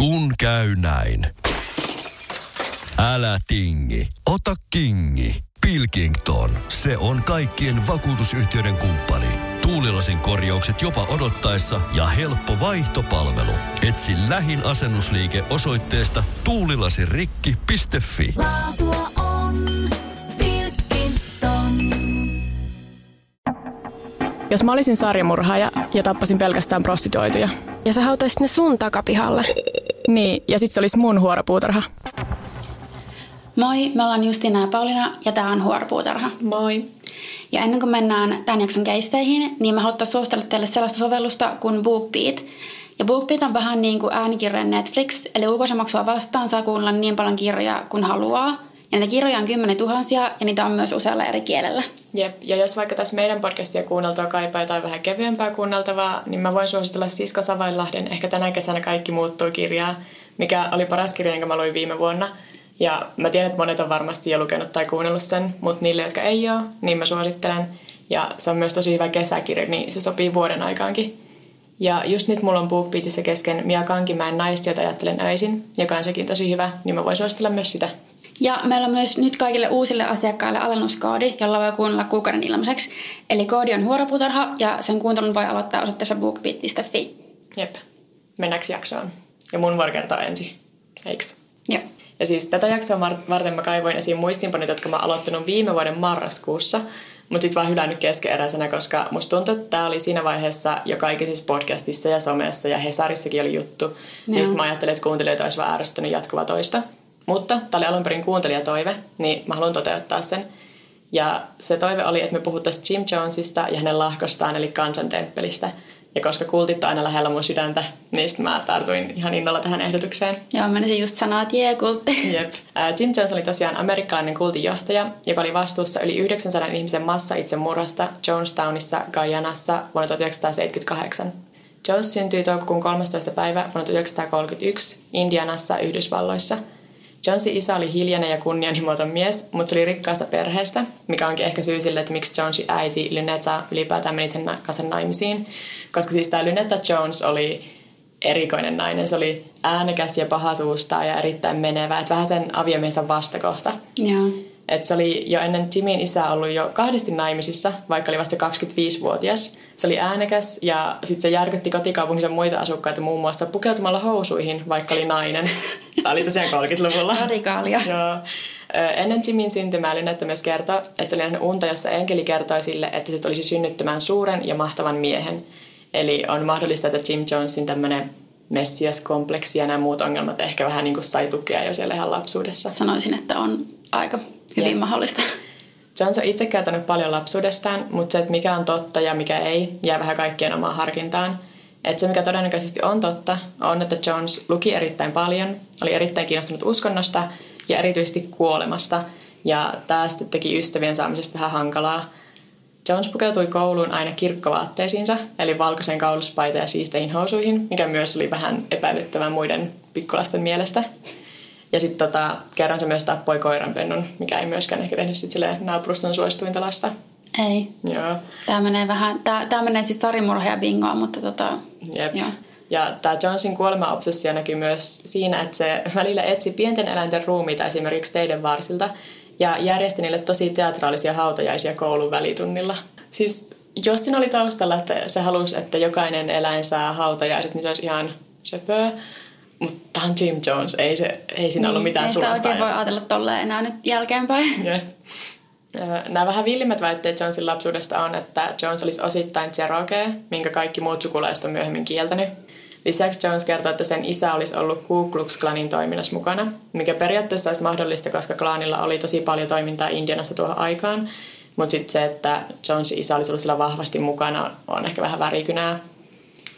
Kun käy näin. Älä tingi, ota kingi. Pilkington, se on kaikkien vakuutusyhtiöiden kumppani. Tuulilasin korjaukset jopa odottaessa ja helppo vaihtopalvelu. Etsi lähin asennusliike osoitteesta tuulilasirikki.fi. Laatua on Pilkington. Jos mä olisin sarjamurhaaja ja tappasin pelkästään prostituoituja. Ja sä hautaisit ne sun takapihalle. Niin, ja sit se olisi mun huoropuutarha. Moi, me ollaan Justina ja Paulina ja tää on Huoropuutarha. Moi. Ja ennen kuin mennään tämän jakson keisseihin, niin mä haluaisin suositella teille sellaista sovellusta kuin BookBeat. Ja BookBeat on vähän niin kuin äänikirjojen Netflix, eli ulkoisemaksua vastaan saa kuunnella niin paljon kirjoja kuin haluaa. Ja näitä kirjoja on kymmenen tuhansia ja niitä on myös usealla eri kielellä. Jep, ja jos vaikka tässä meidän podcastia kuunneltua kaipaa jotain vähän kevyempää kuunneltavaa, niin mä voin suositella Sisko Savainlahden Ehkä tänä kesänä kaikki muuttuu kirjaa, mikä oli paras kirja, jonka mä luin viime vuonna. Ja mä tiedän, että monet on varmasti jo lukenut tai kuunnellut sen, mutta niille, jotka ei ole, niin mä suosittelen. Ja se on myös tosi hyvä kesäkirja, niin se sopii vuoden aikaankin. Ja just nyt mulla on BookBeatissä kesken Mia Kankimäen naista, jota ajattelen öisin, joka on sekin tosi hyvä, niin mä voin suositella myös sitä. Ja meillä on myös nyt kaikille uusille asiakkaille alennuskoodi, jolla voi kuunnella kuukauden ilmaiseksi. Eli koodi on huoropuutarha ja sen kuuntelun voi aloittaa osoitteessa bookbeat.fi. Jep. Mennäänkö jaksoon? Ja mun voi kertoa ensin, eiks? Joo. Ja siis tätä jaksoa varten mä kaivoin esiin muistinpanot, jotka mä aloittanut viime vuoden marraskuussa, mutta sitten vaan hylännyt keskeeräisenä, koska musta tuntuu, että tämä oli siinä vaiheessa jo kaikissa podcastissa ja somessa ja Hesarissakin oli juttu. Niin sit mä ajattelin, että kuuntelijoita olisi vaan ärsyttänyt jatkuva toista. Mutta tämä oli alun perin kuuntelijatoive, niin mä haluan toteuttaa sen. Ja se toive oli, että me puhuttaisiin Jim Jonesista ja hänen lahkostaan, eli kansantemppelistä. Ja koska kultit on aina lähellä mun sydäntä, niin sit mä tartuin ihan innolla tähän ehdotukseen. Joo, menisin just sanoa, että jee, kultti. Jep. Jim Jones oli tosiaan amerikkalainen kultinjohtaja, joka oli vastuussa yli 900 ihmisen massa itsemurhasta Jonestownissa, Guyanassa vuonna 1978. Jones syntyi toukokuun 13. päivä vuonna 1931 Indianassa, Yhdysvalloissa. Jonesin isä oli hiljainen ja kunnianhimoton mies, mutta se oli rikkaasta perheestä, mikä onkin ehkä syy sille, että miksi Jonesin äiti Lynetta ylipäätään meni sen kanssa naimisiin. Koska siis tämä Lynetta Jones oli erikoinen nainen. Se oli äänekäs ja pahasuusta ja erittäin menevä. Että vähän sen aviomiehensä vastakohta. Joo. Et se oli jo ennen Jimin isää ollut jo kahdesti naimisissa, vaikka oli vasta 25-vuotias. Se oli äänekäs ja sitten se järkytti kotikaupunkinsa muita asukkaita muun muassa pukeutumalla housuihin, vaikka oli nainen. Tämä oli tosiaan 30-luvulla. Radikaalia. Joo. Ennen Jimin syntymää Lynette myös kertoi, että se oli nähnyt unta, jossa enkeli kertoi sille, että se tulisi synnyttämään suuren ja mahtavan miehen. Eli on mahdollista, että Jim Jonesin tämmöinen messiaskompleksi ja nämä muut ongelmat ehkä vähän niin kuin sai tukea jo siellä ihan lapsuudessa. Sanoisin, että on aika hyvin Jep. mahdollista. Jones on itse kertonut paljon lapsuudestaan, mutta se, että mikä on totta ja mikä ei, jää vähän kaikkien omaan harkintaan. Et se, mikä todennäköisesti on totta, on, että Jones luki erittäin paljon, oli erittäin kiinnostunut uskonnosta ja erityisesti kuolemasta. Ja tämä sitten teki ystävien saamisesta vähän hankalaa. Jones pukeutui kouluun aina kirkkovaatteisiinsa, eli valkoisen kauluspaita ja siisteihin housuihin, mikä myös oli vähän epäilyttävää muiden pikkulasten mielestä. Ja sitten tota, kerran se myös tappoi koiranpennun, mikä ei myöskään ehkä tehnyt sit silleen naapuruston suosituinta lasta. Ei. Joo. Tämä menee vähän, tämä, tämä menee siis sarimurha ja bingoa, mutta tota, Jep. joo. Ja tämä Jonesin kuolema-obsessio näkyy myös siinä, että se välillä etsi pienten eläinten ruumiita esimerkiksi teiden varsilta ja järjesti niille tosi teatraalisia hautajaisia koulun välitunnilla. Siis jos siinä oli taustalla, että se halusi, että jokainen eläin saa hautajaiset, niin se olisi ihan söpöä. Mutta tämä on Jim Jones, ei, se, ei siinä ollut mitään Niin, ei sitä sulasta oikein voi ajatella tolleen enää nyt jälkeenpäin. Ö, Nämä vähän villimmät väitteet Jonesin lapsuudesta on, että Jones olisi osittain Cherokee, minkä kaikki muut sukulaiset on myöhemmin kieltänyt. Lisäksi Jones kertoo, että sen isä olisi ollut Ku Klux Klanin toiminnassa mukana, mikä periaatteessa olisi mahdollista, koska klaanilla oli tosi paljon toimintaa Indianassa tuohon aikaan. Mutta sitten se, että Jonesin isä olisi ollut sillä vahvasti mukana, on ehkä vähän värikynää,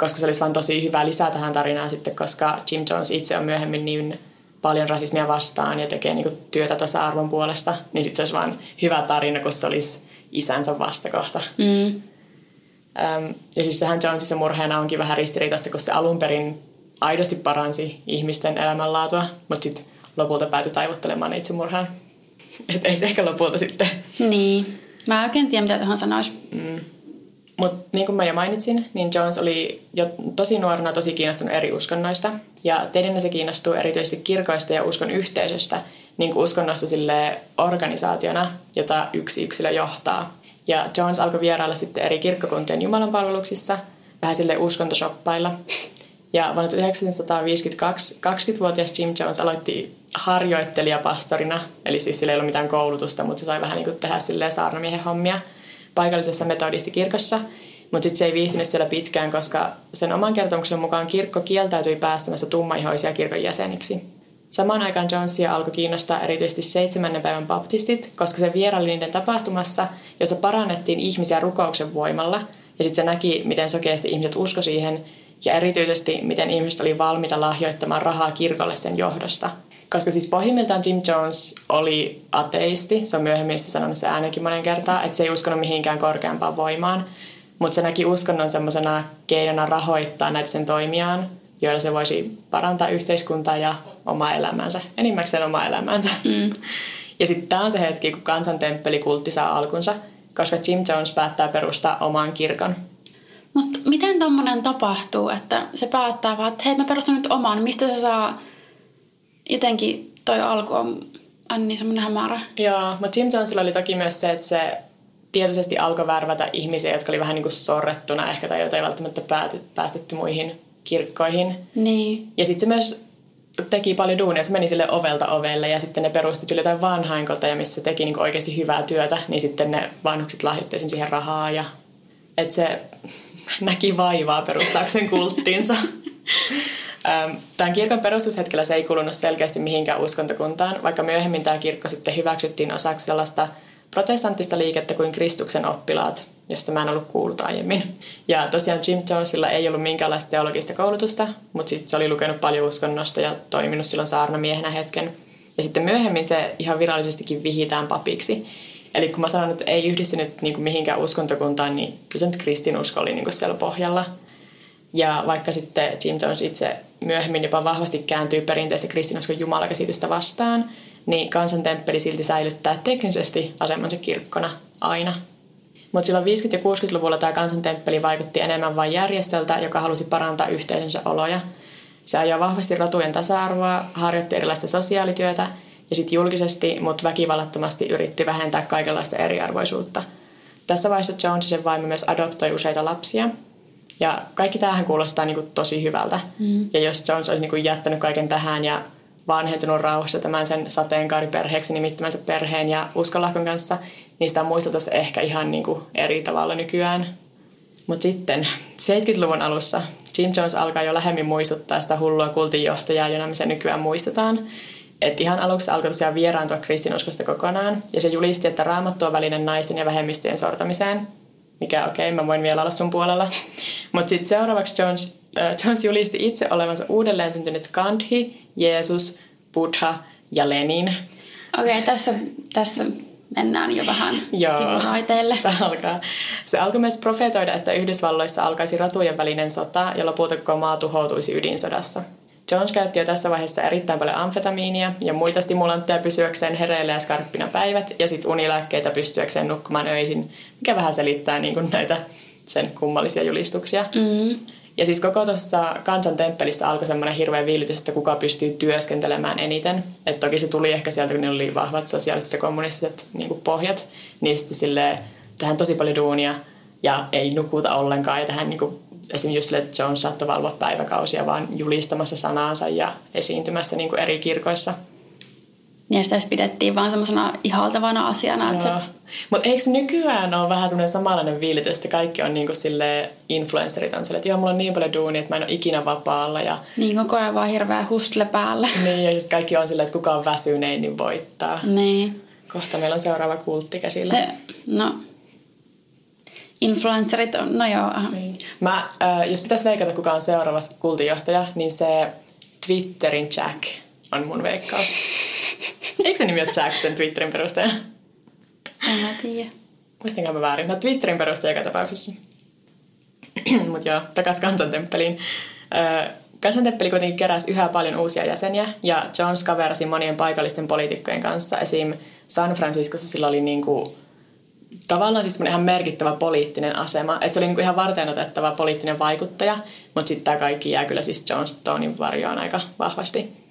koska se olisi vaan tosi hyvä lisää tähän tarinaan sitten, koska Jim Jones itse on myöhemmin niin paljon rasismia vastaan ja tekee niinku työtä tasa-arvon puolesta, niin sitten se olisi vaan hyvä tarina, kun se olisi isänsä vastakohta. Mm. Öm, ja siis sehän Jonesissa murheena onkin vähän ristiriitaista, kun se alun perin aidosti paransi ihmisten elämänlaatua, mutta sitten lopulta päätyi taivuttelemaan itsemurhaan. Että ei se ehkä lopulta sitten. Niin. Mä oikein tiedä, mitä tähän sanoisi. Mm. Mutta niin kuin mä jo mainitsin, niin Jones oli jo tosi nuorena tosi kiinnostunut eri uskonnoista. Ja teininä se kiinnostuu erityisesti kirkoista ja uskon yhteisöstä, niin kuin uskonnosta sille organisaationa, jota yksi yksilö johtaa. Ja Jones alkoi vierailla sitten eri kirkkokuntien jumalanpalveluksissa, vähän sille uskontoshoppailla. Ja vuonna 1952 20-vuotias Jim Jones aloitti harjoittelijapastorina, eli siis sillä ei ollut mitään koulutusta, mutta se sai vähän niin kuin tehdä silleen saarnamiehen hommia paikallisessa metodistikirkossa. Mutta sitten se ei viihtynyt siellä pitkään, koska sen oman kertomuksen mukaan kirkko kieltäytyi päästämästä tummaihoisia kirkon jäseniksi. Samaan aikaan Jonesia alkoi kiinnostaa erityisesti seitsemännen päivän baptistit, koska se vieraili niiden tapahtumassa, jossa parannettiin ihmisiä rukouksen voimalla. Ja sitten se näki, miten sokeasti ihmiset usko siihen, ja erityisesti miten ihmiset oli valmiita lahjoittamaan rahaa kirkolle sen johdosta. Koska siis pohjimmiltaan Jim Jones oli ateisti, se on myöhemmin sanonut se äänenkin monen kertaa, että se ei uskonut mihinkään korkeampaan voimaan, mutta se näki uskonnon semmoisena keinona rahoittaa näitä sen toimiaan, joilla se voisi parantaa yhteiskuntaa ja omaa elämänsä, enimmäkseen omaa elämänsä. Mm. Ja sitten tämä on se hetki, kun kansantemppelikultti saa alkunsa, koska Jim Jones päättää perustaa oman kirkon. Mutta miten tuommoinen tapahtuu, että se päättää vaan, että hei mä perustan nyt oman, mistä se saa jotenkin toi alku on aina niin semmoinen hämärä. Joo, mutta Jim Jonesilla oli toki myös se, että se tietoisesti alkoi värvätä ihmisiä, jotka oli vähän niin kuin sorrettuna ehkä tai joita ei välttämättä päästetty muihin kirkkoihin. Niin. Ja sitten se myös teki paljon duunia. Se meni sille ovelta ovelle ja sitten ne perusti jotain vanhainkoteja, missä se teki niin oikeasti hyvää työtä. Niin sitten ne vanhukset lahjoitti siihen rahaa ja että se näki vaivaa perustaakseen kulttiinsa. Tämän kirkon perustushetkellä se ei kulunut selkeästi mihinkään uskontokuntaan, vaikka myöhemmin tämä kirkko sitten hyväksyttiin osaksi sellaista protestanttista liikettä kuin Kristuksen oppilaat, josta mä en ollut kuullut aiemmin. Ja tosiaan Jim Jonesilla ei ollut minkäänlaista teologista koulutusta, mutta sitten se oli lukenut paljon uskonnosta ja toiminut silloin saarnamiehenä hetken. Ja sitten myöhemmin se ihan virallisestikin vihitään papiksi. Eli kun mä sanon, että ei yhdistynyt niin kuin mihinkään uskontokuntaan, niin kyllä se nyt kristinusko oli niin kuin siellä pohjalla. Ja vaikka sitten Jim Jones itse myöhemmin jopa vahvasti kääntyy perinteistä kristinuskon jumalakäsitystä vastaan, niin kansantemppeli silti säilyttää teknisesti asemansa kirkkona aina. Mutta silloin 50- ja 60-luvulla tämä kansantemppeli vaikutti enemmän vain järjestöltä, joka halusi parantaa yhteisönsä oloja. Se ajoi vahvasti rotujen tasa-arvoa, harjoitti erilaista sosiaalityötä ja sitten julkisesti, mutta väkivallattomasti yritti vähentää kaikenlaista eriarvoisuutta. Tässä vaiheessa Jones ja sen vaimo myös adoptoi useita lapsia. Ja kaikki tähän kuulostaa niin kuin tosi hyvältä. Mm. Ja jos Jones olisi niin kuin jättänyt kaiken tähän ja vanhentunut rauhassa tämän sen sateenkaariperheeksi nimittämänsä perheen ja uskonlahkon kanssa, niin sitä muisteltaisiin ehkä ihan niin kuin eri tavalla nykyään. Mutta sitten 70-luvun alussa Jim Jones alkaa jo lähemmin muistuttaa sitä hullua kultinjohtajaa, jona me se nykyään muistetaan. Et ihan aluksi alkoi tosiaan vieraantua kristinuskosta kokonaan, ja se julisti, että raamattu on välinen naisten ja vähemmistöjen sortamiseen, mikä okei, okay, mä voin vielä olla sun puolella. Mutta sitten seuraavaksi Jones, äh, Jones julisti itse olevansa uudelleen syntynyt Gandhi, Jeesus, Buddha ja Lenin. Okei, okay, tässä, tässä mennään jo vähän sivuraiteille. Tämä alkaa. Se alkoi myös profetoida, että Yhdysvalloissa alkaisi ratujen välinen sota ja lopulta koko maa tuhoutuisi ydinsodassa. Jones käytti jo tässä vaiheessa erittäin paljon amfetamiinia ja muita stimulantteja pysyäkseen hereillä ja skarppina päivät ja sitten unilääkkeitä pystyäkseen nukkumaan öisin, mikä vähän selittää niin kuin näitä sen kummallisia julistuksia. Mm. Ja siis koko tuossa kansantemppelissä alkoi semmoinen hirveä viilitys, että kuka pystyy työskentelemään eniten. Et toki se tuli ehkä sieltä, kun ne oli vahvat sosiaaliset ja kommunistiset niin pohjat. Niin sitten silleen, tähän tosi paljon duunia ja ei nukuta ollenkaan. Ja tähän niin kuin, esimerkiksi just että Jones saattoi valvoa päiväkausia vaan julistamassa sanaansa ja esiintymässä niin kuin eri kirkoissa – niin sitä pidettiin vaan semmoisena ihaltavana asiana. Että se... Mutta eikö nykyään ole vähän semmoinen samanlainen viilitys, että kaikki on niinku sille influencerit on sille, että joo, mulla on niin paljon duunia, että mä en ole ikinä vapaalla. Ja... Niin, koko ajan vaan hirveä hustle päällä. Niin, ja siis kaikki on silleen, että kuka on väsynein, niin voittaa. Niin. Kohta meillä on seuraava kultti käsillä. Se, no, influencerit on, no joo. Niin. Mä, äh, jos pitäisi veikata, kuka on seuraava kultinjohtaja, niin se Twitterin Jack on mun veikkaus. Eikö se nimi ole Jackson Twitterin perustaja? En mä tiedä. Muistinkaan mä väärin. No Twitterin perustaja joka tapauksessa. Mutta joo, takas kansantemppeliin. Öö, kansantemppeli kuitenkin keräsi yhä paljon uusia jäseniä ja Jones kaverasi monien paikallisten poliitikkojen kanssa. Esim. San Franciscossa sillä oli niinku tavallaan siis ihan merkittävä poliittinen asema. Että se oli niinku ihan varten otettava poliittinen vaikuttaja, mutta sitten tämä kaikki jää kyllä siis Jonestonin varjoon aika vahvasti.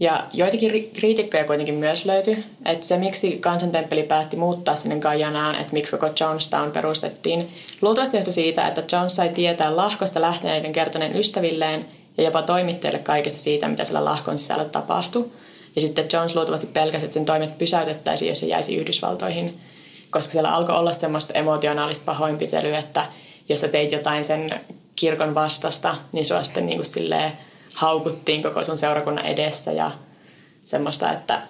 Ja joitakin ri- kriitikkoja kuitenkin myös löytyi, että se miksi kansantemppeli päätti muuttaa sinne Gajanaan, että miksi koko Jonestown perustettiin, luultavasti johtui siitä, että Jones sai tietää lahkosta lähteneiden kertoneen ystävilleen ja jopa toimittajille kaikesta siitä, mitä siellä lahkon sisällä tapahtui. Ja sitten Jones luultavasti pelkäsi, että sen toimet pysäytettäisiin, jos se jäisi Yhdysvaltoihin, koska siellä alkoi olla semmoista emotionaalista pahoinpitelyä, että jos sä teit jotain sen kirkon vastasta, niin sua sitten niin kuin silleen haukuttiin koko sun seurakunnan edessä ja semmoista, että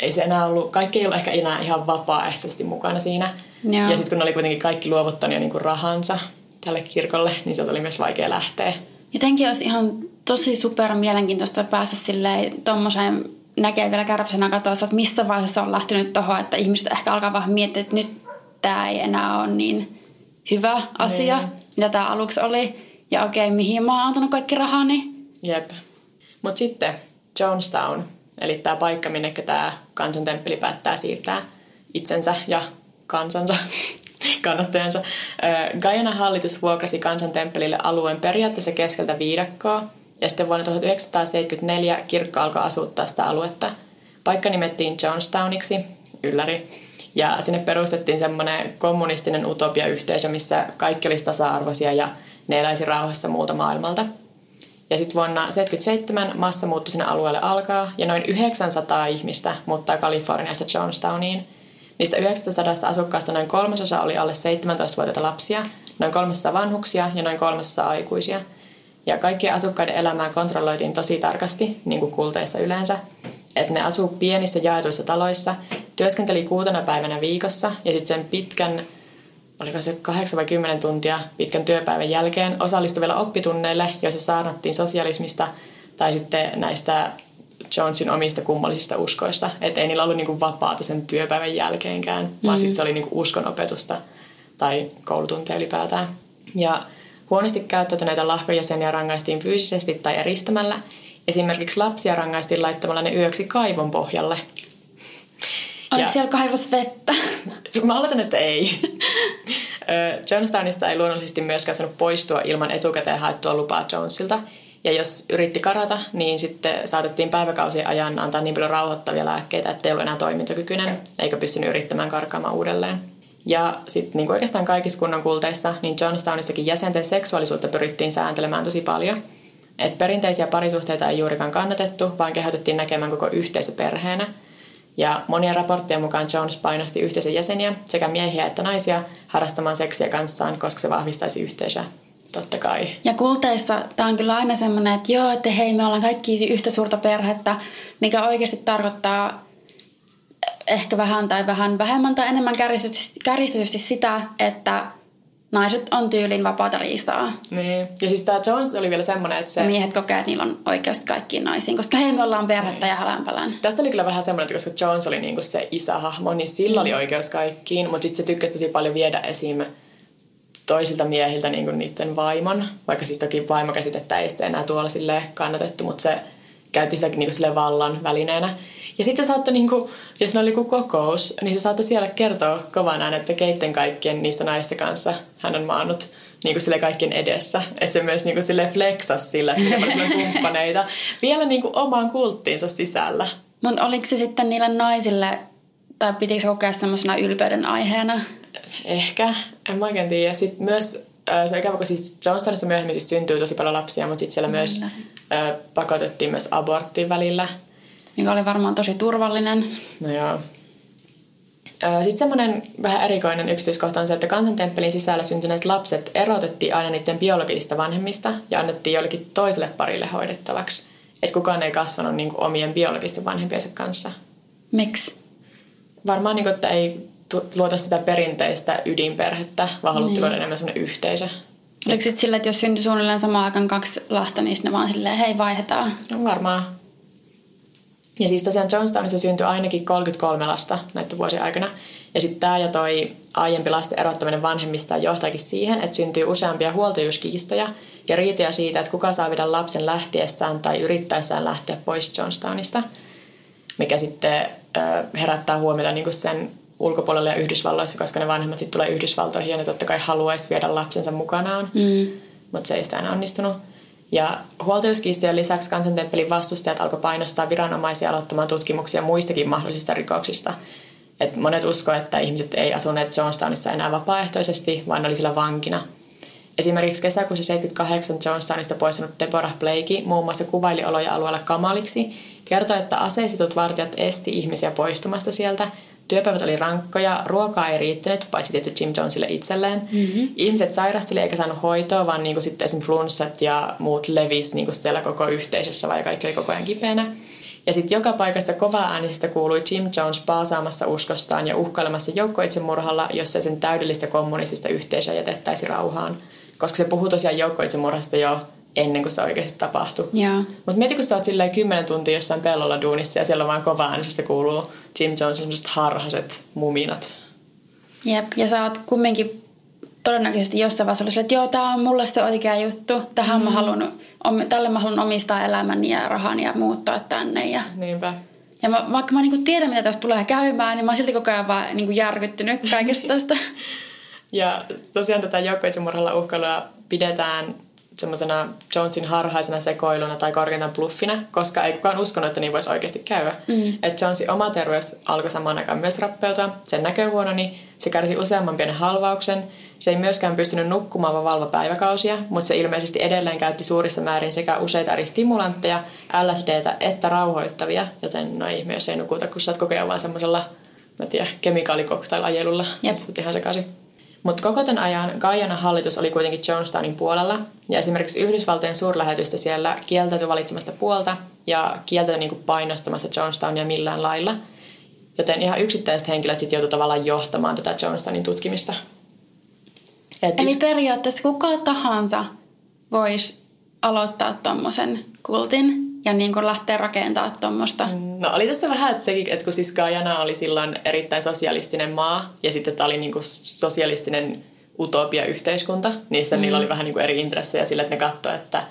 ei se enää ollut, kaikki ei ollut ehkä enää ihan vapaaehtoisesti mukana siinä. Joo. Ja sitten kun ne oli kuitenkin kaikki luovuttanut jo niinku rahansa tälle kirkolle, niin se oli myös vaikea lähteä. Jotenkin olisi ihan tosi super mielenkiintoista päästä silleen tommoseen näkee vielä kärpäsenä katossa, että missä vaiheessa on lähtenyt tuohon, että ihmiset ehkä alkaa vähän miettiä, että nyt tämä ei enää ole niin hyvä asia, niin. mitä tämä aluksi oli. Ja okei, okay, mihin mä oon antanut kaikki rahani, Jep. Mutta sitten Jonestown, eli tämä paikka, minne tämä kansantemppeli päättää siirtää itsensä ja kansansa, kannattajansa. Guyana hallitus vuokrasi kansantemppelille alueen periaatteessa keskeltä viidakkoa, ja sitten vuonna 1974 kirkko alkoi asuttaa sitä aluetta. Paikka nimettiin Jonestowniksi, ylläri, ja sinne perustettiin semmoinen kommunistinen utopiayhteisö, missä kaikki olisi tasa-arvoisia ja ne eläisi rauhassa muuta maailmalta – ja sitten vuonna 1977 massamuutto sinne alueelle alkaa ja noin 900 ihmistä muuttaa Kaliforniasta Johnstowniin. Niistä 900 asukkaasta noin kolmasosa oli alle 17-vuotiaita lapsia, noin 300 vanhuksia ja noin 300 aikuisia. Ja kaikkien asukkaiden elämää kontrolloitiin tosi tarkasti, niin kuin kulteissa yleensä. Että ne asuu pienissä jaetuissa taloissa, työskenteli kuutena päivänä viikossa ja sitten sen pitkän oliko se 8 vai 10 tuntia pitkän työpäivän jälkeen osallistui vielä oppitunneille, joissa saarnattiin sosialismista tai sitten näistä Jonesin omista kummallisista uskoista. Että ei niillä ollut niinku vapaata sen työpäivän jälkeenkään, mm-hmm. vaan sitten se oli niinku uskonopetusta tai koulutunteja ylipäätään. Ja huonosti käyttäytyneitä lahkojäseniä rangaistiin fyysisesti tai eristämällä. Esimerkiksi lapsia rangaistiin laittamalla ne yöksi kaivon pohjalle. Oliko siellä kaivos vettä? Mä oletan, että ei. Jonestownista ei luonnollisesti myöskään saanut poistua ilman etukäteen haettua lupaa Jonesilta. Ja jos yritti karata, niin sitten saatettiin päiväkausien ajan antaa niin paljon rauhoittavia lääkkeitä, että ei ollut enää toimintakykyinen, eikä pystynyt yrittämään karkaamaan uudelleen. Ja sitten niin oikeastaan kaikissa kunnan kulteissa, niin Johnstownissakin jäsenten seksuaalisuutta pyrittiin sääntelemään tosi paljon. Et perinteisiä parisuhteita ei juurikaan kannatettu, vaan kehotettiin näkemään koko yhteisö perheenä – ja monien raporttien mukaan Jones painosti yhteisön jäseniä, sekä miehiä että naisia, harrastamaan seksiä kanssaan, koska se vahvistaisi yhteisöä. Totta kai. Ja kulteissa tämä on kyllä aina semmoinen, että joo, että hei, me ollaan kaikki yhtä suurta perhettä, mikä oikeasti tarkoittaa ehkä vähän tai vähän vähemmän tai enemmän kärjistetysti sitä, että naiset on tyylin vapaata riistaa. Niin. Ja siis tämä Jones oli vielä semmoinen, että se... Ja miehet kokee, että niillä on oikeus kaikkiin naisiin, koska hei, me ollaan perhettä niin. ja hälänpälän. Tästä oli kyllä vähän semmoinen, että koska Jones oli niinku se isähahmo, niin sillä mm. oli oikeus kaikkiin, mutta sitten se tykkäsi tosi paljon viedä esim. toisilta miehiltä niinku niiden vaimon, vaikka siis toki vaimokäsitettä ei sitten enää tuolla sille kannatettu, mutta se käytti sitä niinku sille vallan välineenä. Ja sitten se saattoi, niin kuin, jos ne oli joku kokous, niin se saattoi siellä kertoa kovan että keitten kaikkien niistä naista kanssa hän on maannut niin kuin sille kaikkien edessä. Että se myös niin kuin sille flexas sillä, että kumppaneita vielä niin kuin omaan kulttiinsa sisällä. Mutta oliko se sitten niille naisille, tai pitikö se kokea semmoisena ylpeyden aiheena? Ehkä, en mä oikein tiedä. Sitten myös se on ikävä, kun siis Johnstonissa myöhemmin siis syntyy tosi paljon lapsia, mutta sitten siellä myös pakotettiin myös aborttiin välillä mikä oli varmaan tosi turvallinen. No joo. Sitten semmoinen vähän erikoinen yksityiskohta on se, että kansantemppelin sisällä syntyneet lapset erotettiin aina niiden biologisista vanhemmista ja annettiin jollekin toiselle parille hoidettavaksi. Että kukaan ei kasvanut niin kuin omien biologisten vanhempiensa kanssa. Miksi? Varmaan, niin kuin, että ei luota sitä perinteistä ydinperhettä, vaan haluttiin niin. luoda enemmän semmoinen yhteisö. Oliko sitten sillä, että jos syntyi suunnilleen samaan aikaan kaksi lasta, niin ne vaan silleen, hei vaihdetaan? No varmaan. Ja siis tosiaan Jonestownissa syntyi ainakin 33 lasta näiden vuosien aikana. Ja sitten tämä ja toi aiempi lasten erottaminen vanhemmista johtaakin siihen, että syntyy useampia huoltajuuskiistoja ja riitoja siitä, että kuka saa viedä lapsen lähtiessään tai yrittäessään lähteä pois Jonestownista, mikä sitten herättää huomiota niin sen ulkopuolella ja Yhdysvalloissa, koska ne vanhemmat sitten tulee Yhdysvaltoihin ja ne totta kai haluaisi viedä lapsensa mukanaan, mm. mutta se ei sitä enää onnistunut. Ja huoltajuuskiistojen lisäksi kansantemppelin vastustajat alkoi painostaa viranomaisia aloittamaan tutkimuksia muistakin mahdollisista rikoksista. Et monet uskoivat, että ihmiset ei asuneet Jonestownissa enää vapaaehtoisesti, vaan oli sillä vankina. Esimerkiksi kesäkuussa 78 Jonestownista poistunut Deborah Blakey muun muassa kuvaili oloja alueella kamaliksi, kertoi, että aseistetut vartijat esti ihmisiä poistumasta sieltä Työpäivät oli rankkoja, ruokaa ei riittänyt, paitsi tietty Jim Jonesille itselleen. Mm-hmm. Ihmiset sairasteli eikä saanut hoitoa, vaan niinku sitten esim. flunssat ja muut levis niinku siellä koko yhteisössä, vai kaikki oli koko ajan kipeänä. Ja sitten joka paikassa kova äänisistä kuului Jim Jones paasaamassa uskostaan ja uhkailemassa joukkoitsemurhalla, jossa sen täydellistä kommunistista yhteisöä jätettäisi rauhaan. Koska se puhuu tosiaan joukkoitsemurhasta jo ennen kuin se oikeasti tapahtui. Mutta mieti, kun sä oot silleen kymmenen tuntia jossain pellolla duunissa ja siellä on vaan kova äänestä kuuluu Jim Jonesin harhaset muminat. Jep, ja sä oot kumminkin todennäköisesti jossain vaiheessa ollut että joo, tää on mulle se oikea juttu. Tähän mm. mä haluan, tälle mä haluan omistaa elämäni ja rahan ja muuttaa tänne. Ja... Niinpä. Ja mä, vaikka mä niinku tiedän, mitä tästä tulee käymään, niin mä oon silti koko ajan vaan niinku järkyttynyt kaikesta tästä. ja tosiaan tätä joukkoitsemurhalla uhkailua pidetään semmoisena Jonesin harhaisena sekoiluna tai korkeintaan bluffina, koska ei kukaan uskonut, että niin voisi oikeasti käydä. Mm. Että Jonesin oma terveys alkoi samaan aikaan myös rappeutua. Sen näkö huononi, se kärsi useamman pienen halvauksen. Se ei myöskään pystynyt nukkumaan vaan valva päiväkausia, mutta se ilmeisesti edelleen käytti suurissa määrin sekä useita eri stimulantteja, LSDtä että rauhoittavia. Joten no ihme, jos ei nukuta, kun sä oot koko ajan vaan semmoisella, mä tiedän, kemikaalikoktail-ajelulla. Jep. Ihan sekaisin. Mutta koko tämän ajan Guyana hallitus oli kuitenkin Jonestownin puolella, ja esimerkiksi Yhdysvaltojen suurlähetystä siellä kieltäytyi valitsemasta puolta ja kieltäytyi niin painostamasta Jonestownia millään lailla. Joten ihan yksittäiset henkilöt sitten joutuivat tavallaan johtamaan tätä Jonestownin tutkimista. Et Eli yks... periaatteessa kuka tahansa voisi aloittaa tuommoisen kultin ja niin kuin lähteä rakentamaan tuommoista. No oli tästä vähän, että, sekin, että kun siis Guyana oli silloin erittäin sosialistinen maa ja sitten tämä oli niin kuin sosialistinen utopia-yhteiskunta, niin mm. niillä oli vähän niin kuin eri intressejä sillä, että ne katsoivat, että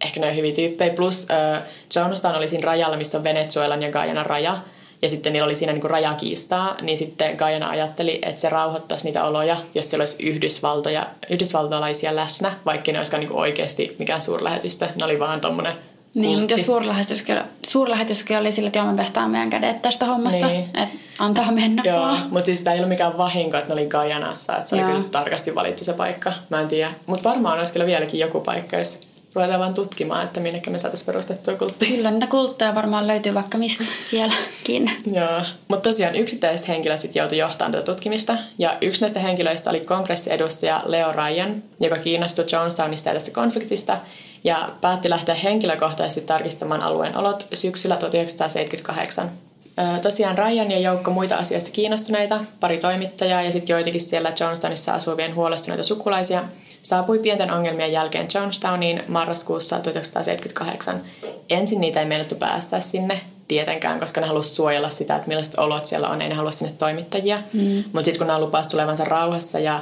ehkä ne on hyviä tyyppejä. Plus äh, Jonestown oli siinä rajalla, missä on Venezuelan ja Guyanan raja, ja sitten niillä oli siinä niin kuin rajakiistaa, niin sitten Guyana ajatteli, että se rauhoittaisi niitä oloja, jos siellä olisi Yhdysvaltoja, yhdysvaltalaisia läsnä, vaikka ne olisikaan niin kuin oikeasti mikään suurlähetystö. Ne oli vaan tuommoinen niin, mutta jos suurlähetyskin, suurlähetyskin oli sillä, että joo, me pestään meidän kädet tästä hommasta, niin. että antaa mennä Joo, vaan. mutta siis tämä ei ollut mikään vahinko, että ne oli Gajanassa, että se joo. oli kyllä tarkasti valittu se paikka. Mä en tiedä, mutta varmaan olisi kyllä vieläkin joku paikka, jos ruvetaan vaan tutkimaan, että minnekä me saataisiin perustettua kulttia. Kyllä, niitä kultteja varmaan löytyy vaikka mistä vieläkin. Joo, mutta tosiaan yksittäiset henkilöt sitten joutui johtamaan tätä tutkimista. Ja yksi näistä henkilöistä oli kongressiedustaja Leo Ryan, joka kiinnostui Jonestownista ja tästä konfliktista ja päätti lähteä henkilökohtaisesti tarkistamaan alueen olot syksyllä 1978. Tosiaan Ryan ja joukko muita asioista kiinnostuneita, pari toimittajaa ja sitten joitakin siellä Jonestownissa asuvien huolestuneita sukulaisia saapui pienten ongelmien jälkeen Johnstowniin marraskuussa 1978. Ensin niitä ei meinattu päästä sinne tietenkään, koska ne halusivat suojella sitä, että millaiset olot siellä on, ei ne halua sinne toimittajia. Mm. Mutta sitten kun ne lupasivat tulevansa rauhassa ja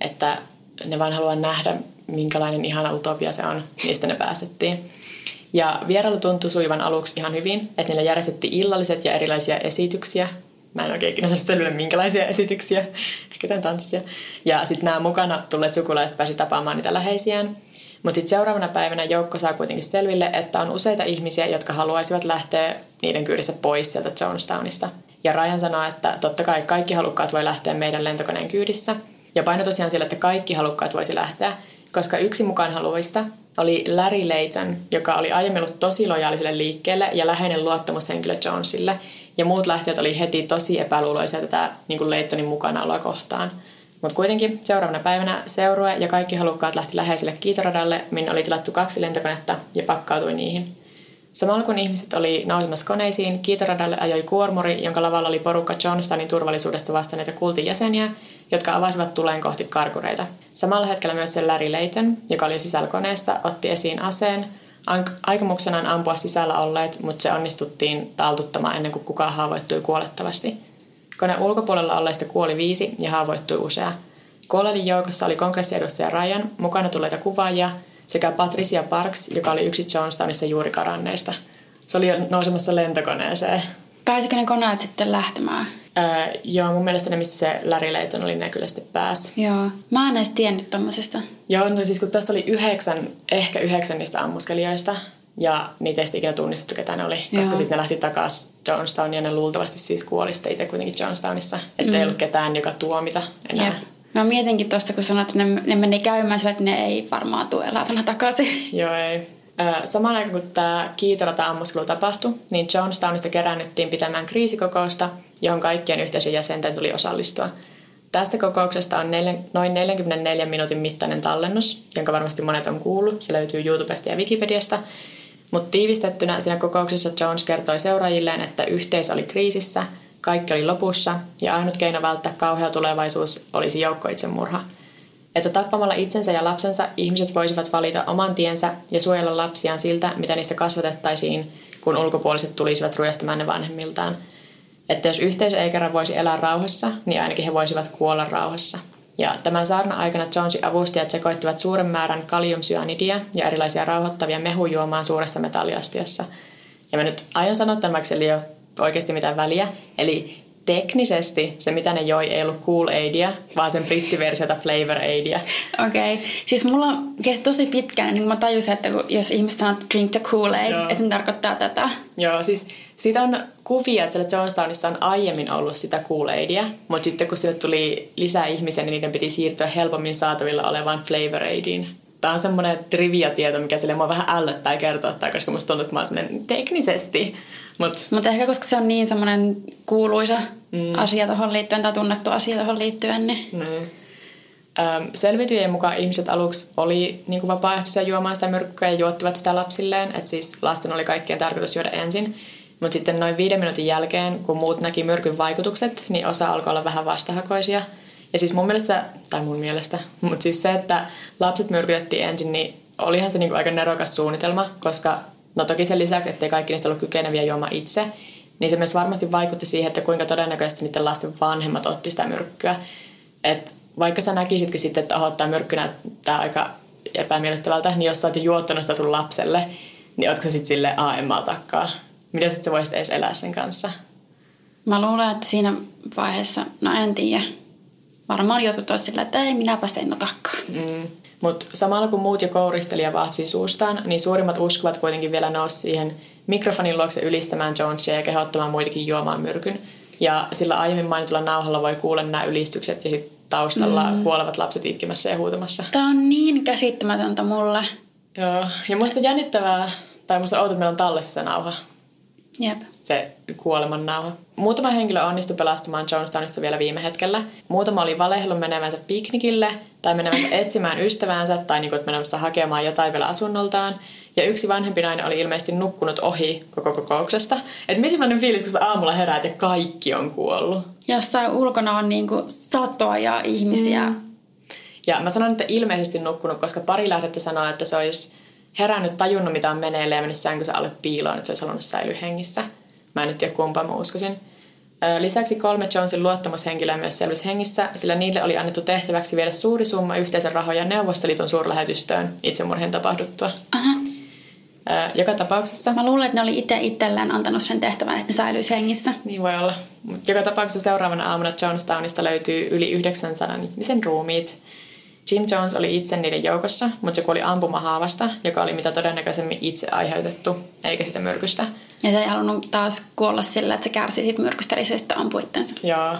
että ne vain haluaa nähdä, minkälainen ihana utopia se on, niistä ne päästettiin. Ja vierailu tuntui suivan aluksi ihan hyvin, että niillä järjestettiin illalliset ja erilaisia esityksiä. Mä en oikein ikinä selville, minkälaisia esityksiä, ehkä tämän tanssia. Ja sitten nämä mukana tulleet sukulaiset pääsi tapaamaan niitä läheisiään. Mutta sitten seuraavana päivänä joukko saa kuitenkin selville, että on useita ihmisiä, jotka haluaisivat lähteä niiden kyydissä pois sieltä Jonestownista. Ja Ryan sanoo, että totta kai kaikki halukkaat voi lähteä meidän lentokoneen kyydissä. Ja paino tosiaan sillä, että kaikki halukkaat voisi lähteä, koska yksi mukaan haluista oli Larry Layton, joka oli aiemmin ollut tosi lojaaliselle liikkeelle ja läheinen luottamushenkilö Jonesille. Ja muut lähtijät oli heti tosi epäluuloisia tätä niin kuin Laytonin mukanaoloa kohtaan. Mutta kuitenkin seuraavana päivänä seurue ja kaikki halukkaat lähti läheiselle kiitoradalle, minne oli tilattu kaksi lentokonetta ja pakkautui niihin. Samalla kun ihmiset oli nousemassa koneisiin, kiitoradalle ajoi kuormuri, jonka lavalla oli porukka Johnstonin turvallisuudesta vastanneita kultin jäseniä, jotka avasivat tuleen kohti karkureita. Samalla hetkellä myös se Larry Layton, joka oli sisällä koneessa, otti esiin aseen, aikomuksenaan ampua sisällä olleet, mutta se onnistuttiin taltuttamaan ennen kuin kukaan haavoittui kuolettavasti. Koneen ulkopuolella olleista kuoli viisi ja haavoittui usea. Kuolleiden joukossa oli kongressiedustaja Ryan, mukana tulleita kuvaajia sekä Patricia Parks, joka oli yksi Jonestownissa juuri karanneista. Se oli jo nousemassa lentokoneeseen. Pääsikö ne koneet sitten lähtemään? Öö, joo, mun mielestä ne, missä se Larry Layton oli, ne kyllä sitten pääsi. Joo. Mä en edes tiennyt tommosesta. Joo, no siis kun tässä oli yhdeksän, ehkä yhdeksän niistä ammuskelijoista, ja niitä ei ikinä tunnistettu, ketä ne oli, koska sitten ne lähti takaisin Jonestown ja ne luultavasti siis kuoli sitten itse kuitenkin Jonestownissa. Että mm. ei ollut ketään, joka tuomita enää. Jep. Mä mietinkin tuosta, kun sanoit, että ne, ne meni käymään sillä, että ne ei varmaan tule elävänä takaisin. Joo, ei. Samaan aikaan kun tämä kiitolata ammuskelu tapahtui, niin Jonestownissa keräännyttiin pitämään kriisikokousta, johon kaikkien yhteisön jäsenten tuli osallistua. Tästä kokouksesta on neljä, noin 44 minuutin mittainen tallennus, jonka varmasti monet on kuullut. Se löytyy YouTubesta ja Wikipediasta. Mutta tiivistettynä siinä kokouksessa Jones kertoi seuraajilleen, että yhteis oli kriisissä, kaikki oli lopussa ja ainut keino välttää kauhea tulevaisuus olisi joukkoitsemurha. Että tappamalla itsensä ja lapsensa ihmiset voisivat valita oman tiensä ja suojella lapsiaan siltä, mitä niistä kasvatettaisiin, kun ulkopuoliset tulisivat ruostamaan ne vanhemmiltaan. Että jos yhteisö ei kerran voisi elää rauhassa, niin ainakin he voisivat kuolla rauhassa – ja tämän saarnan aikana Jonesin avustajat sekoittivat suuren määrän kaliumsyanidia ja erilaisia rauhoittavia mehujuomaan suuressa metalliastiassa. Ja mä nyt aion sanoa tämän, vaikka ei ole oikeasti mitään väliä. Eli teknisesti se, mitä ne joi, ei ollut Cool Aidia, vaan sen brittiversiota Flavor Aidia. Okei. Okay. Siis mulla kesti tosi pitkään, niin mä tajusin, että jos ihmiset sanoo drink the Kool-Aid, että ne tarkoittaa tätä. Joo, siis siitä on kuvia, että siellä Jonestownissa on aiemmin ollut sitä Kool-Aidia, mutta sitten kun sille tuli lisää ihmisiä, niin niiden piti siirtyä helpommin saatavilla olevaan Flavor Aidiin. Tämä on semmoinen trivia-tieto, mikä sille mua vähän ällöttää kertoa, koska musta tuntuu, että mä oon teknisesti mutta Mut ehkä koska se on niin semmoinen kuuluisa mm. asia tuohon liittyen tai tunnettu asia tuohon liittyen. Niin. Mm. Ähm, selvityjen mukaan ihmiset aluksi oli niin kuin vapaaehtoisia juomaan sitä myrkkyä ja juottivat sitä lapsilleen. Että siis lasten oli kaikkien tarkoitus juoda ensin. Mutta sitten noin viiden minuutin jälkeen, kun muut näki myrkyn vaikutukset, niin osa alkoi olla vähän vastahakoisia. Ja siis mun mielestä, tai mun mielestä, mutta siis se, että lapset myrkytettiin ensin, niin olihan se niinku aika nerokas suunnitelma, koska No toki sen lisäksi, ettei kaikki niistä ollut kykeneviä juomaan itse, niin se myös varmasti vaikutti siihen, että kuinka todennäköisesti niiden lasten vanhemmat otti sitä myrkkyä. Et vaikka sä näkisitkin sitten, että oho, tämä myrkky näyttää aika epämiellyttävältä, niin jos sä oot jo juottanut sitä sun lapselle, niin ootko sä sitten silleen, aa en mä otakaan. Miten sitten sä voisit edes elää sen kanssa? Mä luulen, että siinä vaiheessa, no en tiedä. Varmaan jotkut olisivat silleen, että ei minäpä sen otakaan. Mm. Mutta samalla kun muut jo kouristelija vahtsi suustaan, niin suurimmat uskovat kuitenkin vielä nousi siihen mikrofonin luokse ylistämään Jonesia ja kehottamaan muitakin juomaan myrkyn. Ja sillä aiemmin mainitulla nauhalla voi kuulla nämä ylistykset ja sitten taustalla mm. kuolevat lapset itkemässä ja huutamassa. Tämä on niin käsittämätöntä mulle. Joo, ja musta jännittävää, tai musta on että meillä on tallessa se nauha. Jep. Se kuoleman nauha. Muutama henkilö onnistui pelastamaan Jonestownista vielä viime hetkellä. Muutama oli valehdellut menevänsä piknikille tai menevänsä etsimään ystäväänsä tai niin kuin, menevänsä hakemaan jotain vielä asunnoltaan. Ja yksi vanhempi nainen oli ilmeisesti nukkunut ohi koko kokouksesta. Että miten sellainen fiilis, kun sä aamulla heräät ja kaikki on kuollut. Jossain ulkona on niin kuin satoa ja ihmisiä. Mm. Ja mä sanon, että ilmeisesti nukkunut, koska pari lähdettä sanoa, että se olisi herännyt, tajunnut mitä on meneillään ja mennyt sänkynsä alle piiloon, että se olisi halunnut säilyä hengissä. Mä en nyt tiedä kumpaa mä uskoisin. Lisäksi kolme Jonesin luottamushenkilöä myös selvisi hengissä, sillä niille oli annettu tehtäväksi viedä suuri summa yhteisen rahoja Neuvostoliiton suurlähetystöön itsemurhien tapahduttua. Aha. Joka tapauksessa... Mä luulen, että ne oli itse itselleen antanut sen tehtävän, että ne säilyisi hengissä. Niin voi olla. Mutta joka tapauksessa seuraavana aamuna Jonestownista löytyy yli 900 ihmisen ruumiit. Jim Jones oli itse niiden joukossa, mutta se kuoli ampumahaavasta, joka oli mitä todennäköisemmin itse aiheutettu, eikä sitä myrkystä. Ja se ei halunnut taas kuolla sillä, että se kärsi siitä myrkystä, eli se sitten ampui. Joo.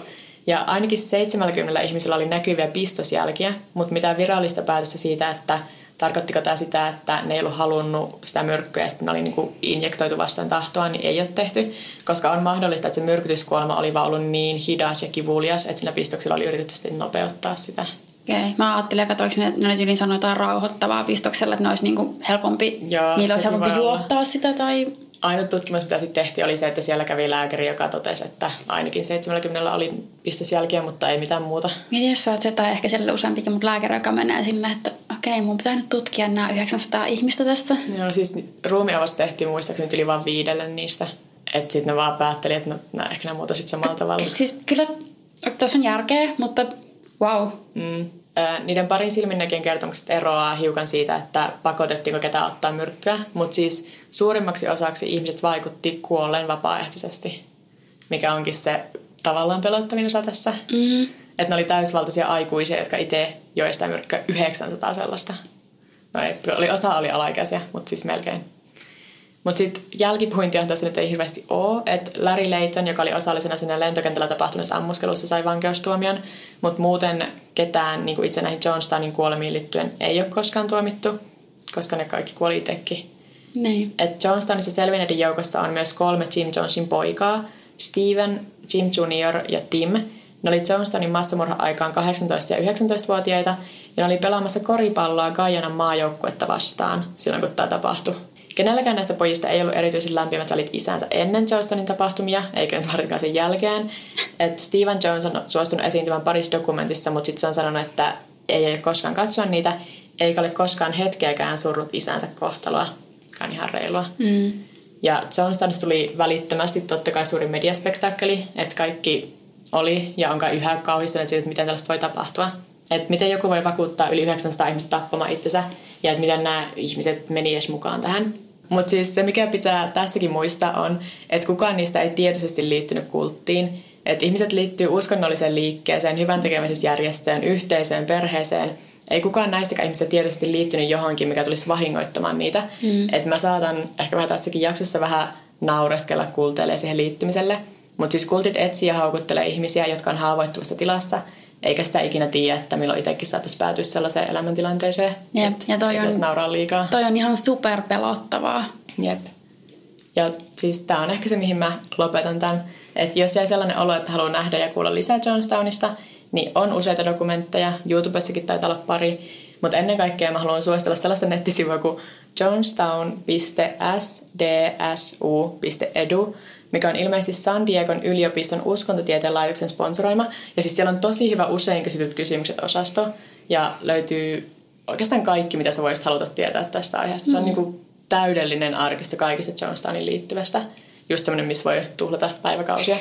Ja ainakin 70 ihmisellä oli näkyviä pistosjälkiä, mutta mitään virallista päätöstä siitä, että tarkoittiko tämä sitä, että ne ei ollut halunnut sitä myrkkyä ja sitten ne oli niin injektoitu vastaan tahtoa, niin ei ole tehty. Koska on mahdollista, että se myrkytyskuolema oli vaan ollut niin hidas ja kivulias, että sillä pistoksilla oli yritetty nopeuttaa sitä. Okei. Mä ajattelin, että oliko ne, ne yli sanoa jotain rauhoittavaa pistoksella, että ne olisi niinku helpompi, Joo, niillä olisi helpompi juottaa sitä tai... Ainut tutkimus, mitä sitten tehtiin, oli se, että siellä kävi lääkäri, joka totesi, että ainakin 70 oli pistosjälkiä, mutta ei mitään muuta. Miten sä oot se, tai ehkä siellä useampikin, mutta lääkäri, joka menee sinne, että okei, mun pitää nyt tutkia nämä 900 ihmistä tässä. Joo, siis ruumiavos tehtiin muistaakseni yli vain viidelle niistä. Että sitten ne vaan päätteli, että no, no ehkä ne muuta sitten samalla tavalla. Siis kyllä tuossa on järkeä, mutta wow. Mm. Niiden parin silminnäkien kertomukset eroaa hiukan siitä, että pakotettiinko ketä ottaa myrkkyä, mutta siis suurimmaksi osaksi ihmiset vaikutti kuolleen vapaaehtoisesti. mikä onkin se tavallaan pelottavin osa tässä. Mm. Että ne oli täysvaltaisia aikuisia, jotka itse joi sitä myrkkyä 900 sellaista. No ei, oli, osa oli alaikäisiä, mutta siis melkein. Mutta sitten jälkipuintia tässä nyt ei hirveästi ole, että Larry Layton, joka oli osallisena sinne lentokentällä tapahtuneessa ammuskelussa, sai vankeustuomion, mutta muuten ketään niin kuin itse näihin Johnstonin kuolemiin liittyen ei ole koskaan tuomittu, koska ne kaikki kuoli itsekin. Niin. Et Johnstonissa selvinneiden joukossa on myös kolme Jim Jonesin poikaa, Steven, Jim Jr. ja Tim. Ne oli Johnstonin massamurha-aikaan 18- ja 19-vuotiaita ja ne oli pelaamassa koripalloa Gajanan maajoukkuetta vastaan silloin, kun tämä tapahtui. Kenelläkään näistä pojista ei ollut erityisen lämpimät välit isänsä ennen Jonestonin tapahtumia, eikä nyt varsinkaan sen jälkeen. Et Steven Jones on suostunut esiintymään parissa dokumentissa, mutta sitten se on sanonut, että ei ole koskaan katsoa niitä, eikä ole koskaan hetkeäkään surrut isänsä kohtaloa, joka on ihan reilua. Mm. Ja Jonestownista tuli välittömästi totta kai suuri mediaspektaakkeli, että kaikki oli ja onkaan yhä kauhistuneet siitä, että miten tällaista voi tapahtua. Että miten joku voi vakuuttaa yli 900 ihmistä tappamaan itsensä ja että miten nämä ihmiset meni edes mukaan tähän. Mutta siis se, mikä pitää tässäkin muistaa on, että kukaan niistä ei tietoisesti liittynyt kulttiin. Että ihmiset liittyy uskonnolliseen liikkeeseen, hyvän tekeväisyysjärjestöön, yhteisöön, perheeseen. Ei kukaan näistäkään ihmistä tietoisesti liittynyt johonkin, mikä tulisi vahingoittamaan niitä. Mm. Että mä saatan ehkä vähän tässäkin jaksossa vähän naureskella kulteille siihen liittymiselle. Mutta siis kultit etsii ja haukuttelee ihmisiä, jotka on haavoittuvassa tilassa – eikä sitä ikinä tiedä, että milloin itsekin saattaisi päätyä sellaiseen elämäntilanteeseen. Jep, ja toi on, nauraa liikaa. toi on ihan super pelottavaa. Jep. Ja siis tämä on ehkä se, mihin mä lopetan tämän. Että jos jäi sellainen olo, että haluaa nähdä ja kuulla lisää Jonestownista, niin on useita dokumentteja. YouTubessakin taitaa olla pari. Mutta ennen kaikkea mä haluan suositella sellaista nettisivua kuin jonestown.sdsu.edu, mikä on ilmeisesti San Diegon yliopiston uskontotieteen laitoksen sponsoroima. Ja siis siellä on tosi hyvä usein kysytyt kysymykset osasto ja löytyy oikeastaan kaikki, mitä sä voisit haluta tietää tästä aiheesta. Se on mm. niin kuin täydellinen arkisto kaikista Jonestownin liittyvästä. Just semmoinen, missä voi tuhlata päiväkausia.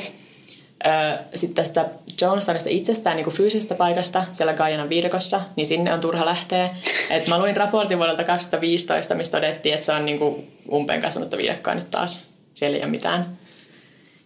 Sitten tästä Jonestownista itsestään niin kuin fyysisestä paikasta siellä Gajanan viidakossa, niin sinne on turha lähteä. Et mä luin raportin vuodelta 2015, missä todettiin, että se on niin kuin umpeen kasvanutta viidakkoa nyt taas. Siellä ei ole mitään.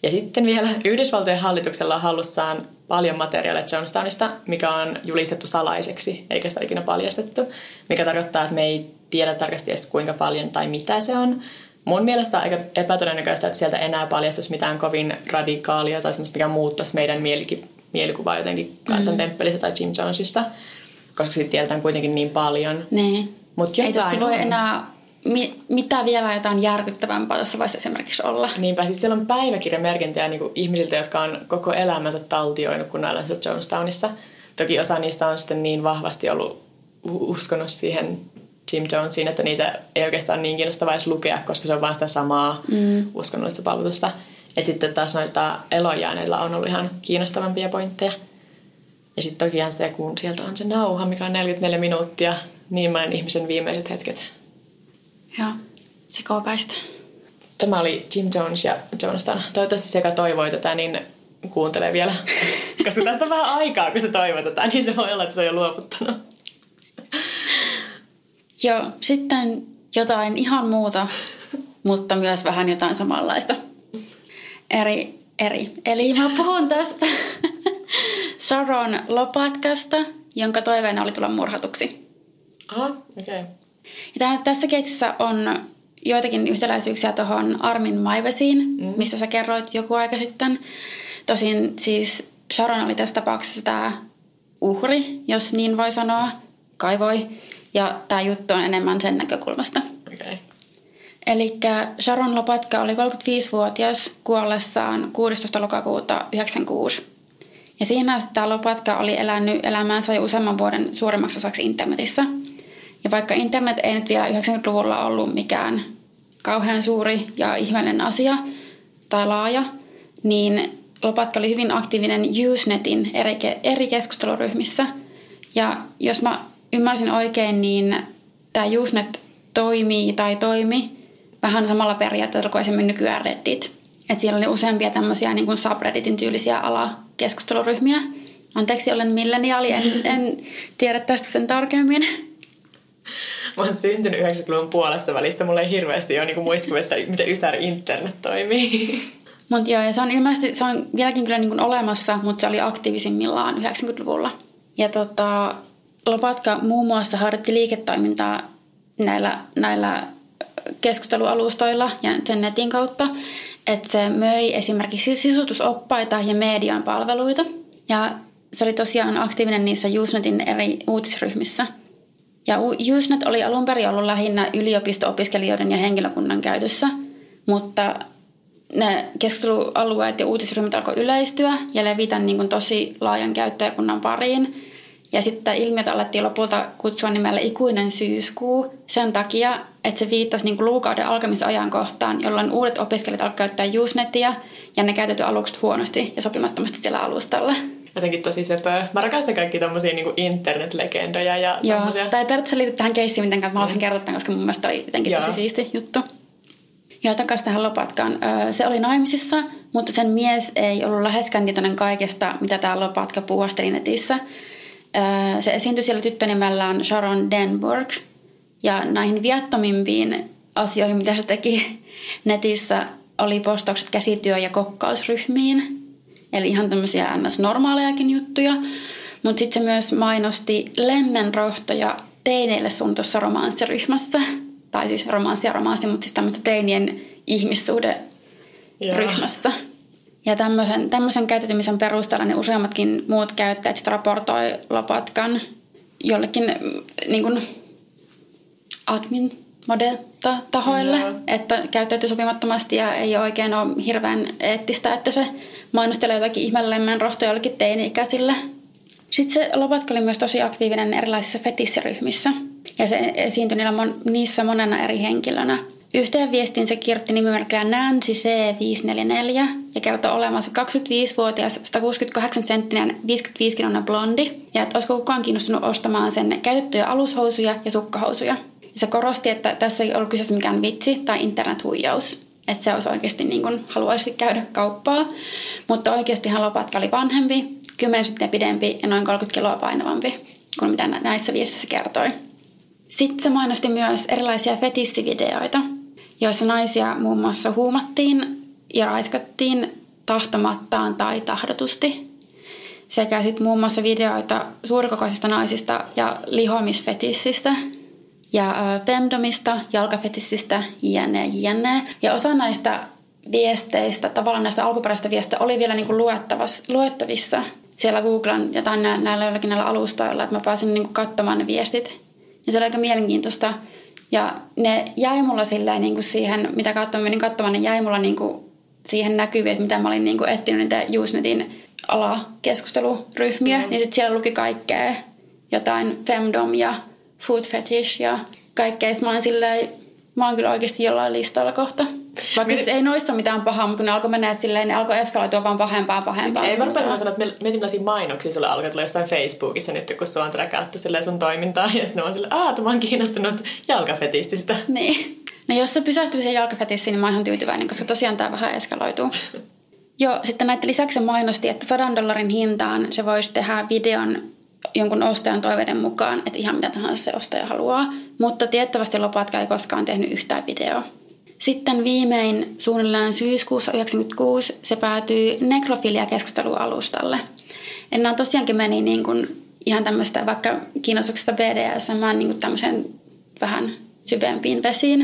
Ja sitten vielä Yhdysvaltojen hallituksella on hallussaan paljon materiaalia Jonestownista, mikä on julistettu salaiseksi, eikä sitä ikinä paljastettu, mikä tarkoittaa, että me ei tiedä tarkasti edes kuinka paljon tai mitä se on. Mun mielestä on aika epätodennäköistä, että sieltä enää paljastuisi mitään kovin radikaalia tai semmoista, mikä muuttaisi meidän mielikin, mielikuvaa jotenkin kansantemppelistä tai Jim Jonesista, koska siitä tiedetään kuitenkin niin paljon. Niin. Mut ei tosta voi enää mi, mitä vielä jotain järkyttävämpää tuossa voisi esimerkiksi olla? Niinpä, siis siellä on päiväkirjamerkintöjä niin ihmisiltä, jotka on koko elämänsä taltioinut kunnallisessa Jonestownissa. Toki osa niistä on sitten niin vahvasti ollut uskonut siihen Jim Jonesiin, että niitä ei oikeastaan niin kiinnostavaa edes lukea, koska se on vain sitä samaa mm. uskonnollista palvelusta. Et sitten taas noita elojääneillä on ollut ihan kiinnostavampia pointteja. Ja sitten tokihan se, kun sieltä on se nauha, mikä on 44 minuuttia, niin monen ihmisen viimeiset hetket Joo, sekopäistä. Tämä oli Jim Jones ja Jonathan. Toivottavasti sekä toivoi tätä, niin kuuntelee vielä. Koska tästä on vähän aikaa, kun se toivoo tätä, niin se voi olla, että se on jo luovuttanut. Joo, sitten jotain ihan muuta, mutta myös vähän jotain samanlaista. Eri, eri. Eli mä puhun tästä Sharon Lopatkasta, jonka toiveena oli tulla murhatuksi. Aha, okei. Okay. Ja tässä keisissä on joitakin yhtäläisyyksiä tuohon Armin Maivesiin, mm. mistä sä kerroit joku aika sitten. Tosin siis Sharon oli tässä tapauksessa tämä uhri, jos niin voi sanoa, kai voi. Ja tämä juttu on enemmän sen näkökulmasta. Okay. Eli Sharon Lopatka oli 35-vuotias kuollessaan 16. lokakuuta 1996. Ja siinä tämä Lopatka oli elänyt elämäänsä jo useamman vuoden suurimmaksi osaksi internetissä – ja vaikka internet ei nyt vielä 90-luvulla ollut mikään kauhean suuri ja ihmeellinen asia tai laaja, niin Lopatka oli hyvin aktiivinen Usenetin eri, eri keskusteluryhmissä. Ja jos mä ymmärsin oikein, niin tämä Usenet toimii tai toimi vähän samalla periaatteella kuin esimerkiksi nykyään Reddit. Et siellä oli useampia tämmöisiä niin kuin subredditin tyylisiä alakeskusteluryhmiä. Anteeksi, olen milleniaali, en, en tiedä tästä sen tarkemmin. Mä oon syntynyt 90-luvun puolessa välissä. Mulla ei hirveästi ole niin muistikuvista, miten Ysäri internet toimii. Mutta joo, ja se on ilmeisesti, se on vieläkin kyllä niin kuin olemassa, mutta se oli aktiivisimmillaan 90-luvulla. Ja tota, Lopatka muun muassa harjoitti liiketoimintaa näillä, näillä keskustelualustoilla ja sen netin kautta, että se möi esimerkiksi sisustusoppaita ja median palveluita. Ja se oli tosiaan aktiivinen niissä Usenetin eri uutisryhmissä. Ja Usenet oli alun perin ollut lähinnä yliopisto-opiskelijoiden ja henkilökunnan käytössä, mutta ne keskustelualueet ja uutisryhmät alkoi yleistyä ja levitä niin kuin tosi laajan käyttäjäkunnan pariin. Ja sitten ilmiötä alettiin lopulta kutsua nimellä ikuinen syyskuu sen takia, että se viittasi niin kuin luukauden alkamisajankohtaan, jolloin uudet opiskelijat alkoivat käyttää Usenetia ja ne käytetty alukset huonosti ja sopimattomasti siellä alustalla. Jotenkin tosi söpöä. Mä rakastan kaikki tommosia niin internet-legendoja ja Joo, tommosia. tai periaatteessa liity tähän keissiin mitenkään, mä haluaisin kertoa tämän, koska mun mielestä oli jotenkin Joo. tosi siisti juttu. Joo, takaisin tähän Lopatkaan. Se oli naimisissa, mutta sen mies ei ollut läheskään tietoinen kaikesta, mitä tämä Lopatka puuhasteli netissä. Se esiintyi siellä tyttönimellään Sharon Denburg. Ja näihin viattomimpiin asioihin, mitä se teki netissä, oli postaukset käsityö- ja kokkausryhmiin. Eli ihan tämmöisiä ns-normaalejakin juttuja. Mutta sitten se myös mainosti lemmenrohtoja teineille suunnatussa romanssiryhmässä. Tai siis romanssi ja romanssi, mutta siis tämmöistä teinien ihmissuhde ryhmässä. Ja tämmöisen, tämmöisen käytetymisen perusteella niin useammatkin muut käyttäjät sit raportoi Lopatkan jollekin mm, niin kuin admin tahoille, Joo. että käyttäytyy sopimattomasti ja ei oikein ole hirveän eettistä, että se mainostelee jotakin ihmeellemmän rohtoja jollekin teini-ikäisille. Sitten se Lopatka oli myös tosi aktiivinen erilaisissa fetissiryhmissä ja se esiintyi niillä mon, niissä monena eri henkilönä. Yhteen viestiin se kirjoitti nimimerkillä Nancy C544 ja kertoi olevansa 25-vuotias, 168-senttinen, 55-kiloinen blondi ja että olisiko kukaan kiinnostunut ostamaan sen käytettyjä alushousuja ja sukkahousuja. Ja se korosti, että tässä ei ollut kyseessä mikään vitsi tai internethuijaus. Että se olisi oikeasti niin kuin haluaisi käydä kauppaa. Mutta oikeastihan Lopatka oli vanhempi, 10 senttiä pidempi ja noin 30 kiloa painavampi kuin mitä nä- näissä viestissä kertoi. Sitten se mainosti myös erilaisia fetissivideoita, joissa naisia muun muassa huumattiin ja raiskattiin tahtomattaan tai tahdotusti. Sekä sitten muun muassa videoita suurikokoisista naisista ja lihomisfetissistä ja femdomista, jalkafetissistä, jne, jne. Ja osa näistä viesteistä, tavallaan näistä alkuperäisistä viesteistä oli vielä niin kuin luettavissa siellä Googlen ja tai nä- näillä jollakin näillä alustoilla, että mä pääsin niin kuin katsomaan ne viestit. Ja se oli aika mielenkiintoista. Ja ne jäi mulla silleen niin kuin siihen, mitä kautta mä menin katsomaan, ne jäi mulla niin kuin siihen näkyviin, että mitä mä olin niin kuin etsinyt niitä Usenetin alakeskusteluryhmiä. Mm. Niin sitten siellä luki kaikkea, jotain femdom ja food fetish ja kaikkea. Mä olin silleen, mä oon kyllä oikeasti jollain listalla kohta. Vaikka siis ei noissa mitään pahaa, mutta kun ne alkoi mennä silleen, ne alkoi eskaloitua vaan pahempaa pahempaa. Ei varmaan sanoa, että me- mietin millaisia mainoksia sulle alkoi tulla jossain Facebookissa nyt, kun sua on träkätty silleen sun toimintaa. Ja sitten oon silleen, aah, että mä oon kiinnostunut jalkafetissistä. Niin. No jos se pysähtyy siihen jalkafetissiin, niin mä oon ihan tyytyväinen, koska tosiaan tämä vähän eskaloituu. Joo, sitten näiden lisäksi se mainosti, että sadan dollarin hintaan se voisi tehdä videon jonkun ostajan toiveiden mukaan, että ihan mitä tahansa se ostaja haluaa. Mutta tiettävästi Lopatka ei koskaan tehnyt yhtään videoa. Sitten viimein suunnilleen syyskuussa 1996 se päätyi nekrofilia-keskustelualustalle. Nämä tosiaankin meni niin kuin ihan tämmöistä vaikka kiinnostuksesta BDSM niin kuin tämmöiseen vähän syvempiin vesiin.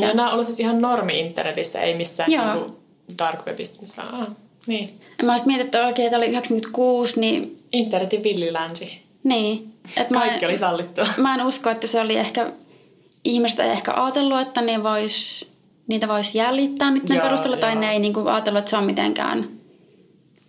Ja nämä on ollut siis ihan normi internetissä, ei missään Joo. niinku dark webistä, missä ah, niin. Ja mä olisin miettinyt, että oikein, että oli 96, niin... Internetin villilänsi. niin mä, Kaikki oli sallittua. mä en usko, että se oli ehkä... Ihmiset ei ehkä ajatellut, että ne vois, niitä voisi jäljittää niiden Joo, perusteella, tai joo. ne ei niinku ajatellut, että se on mitenkään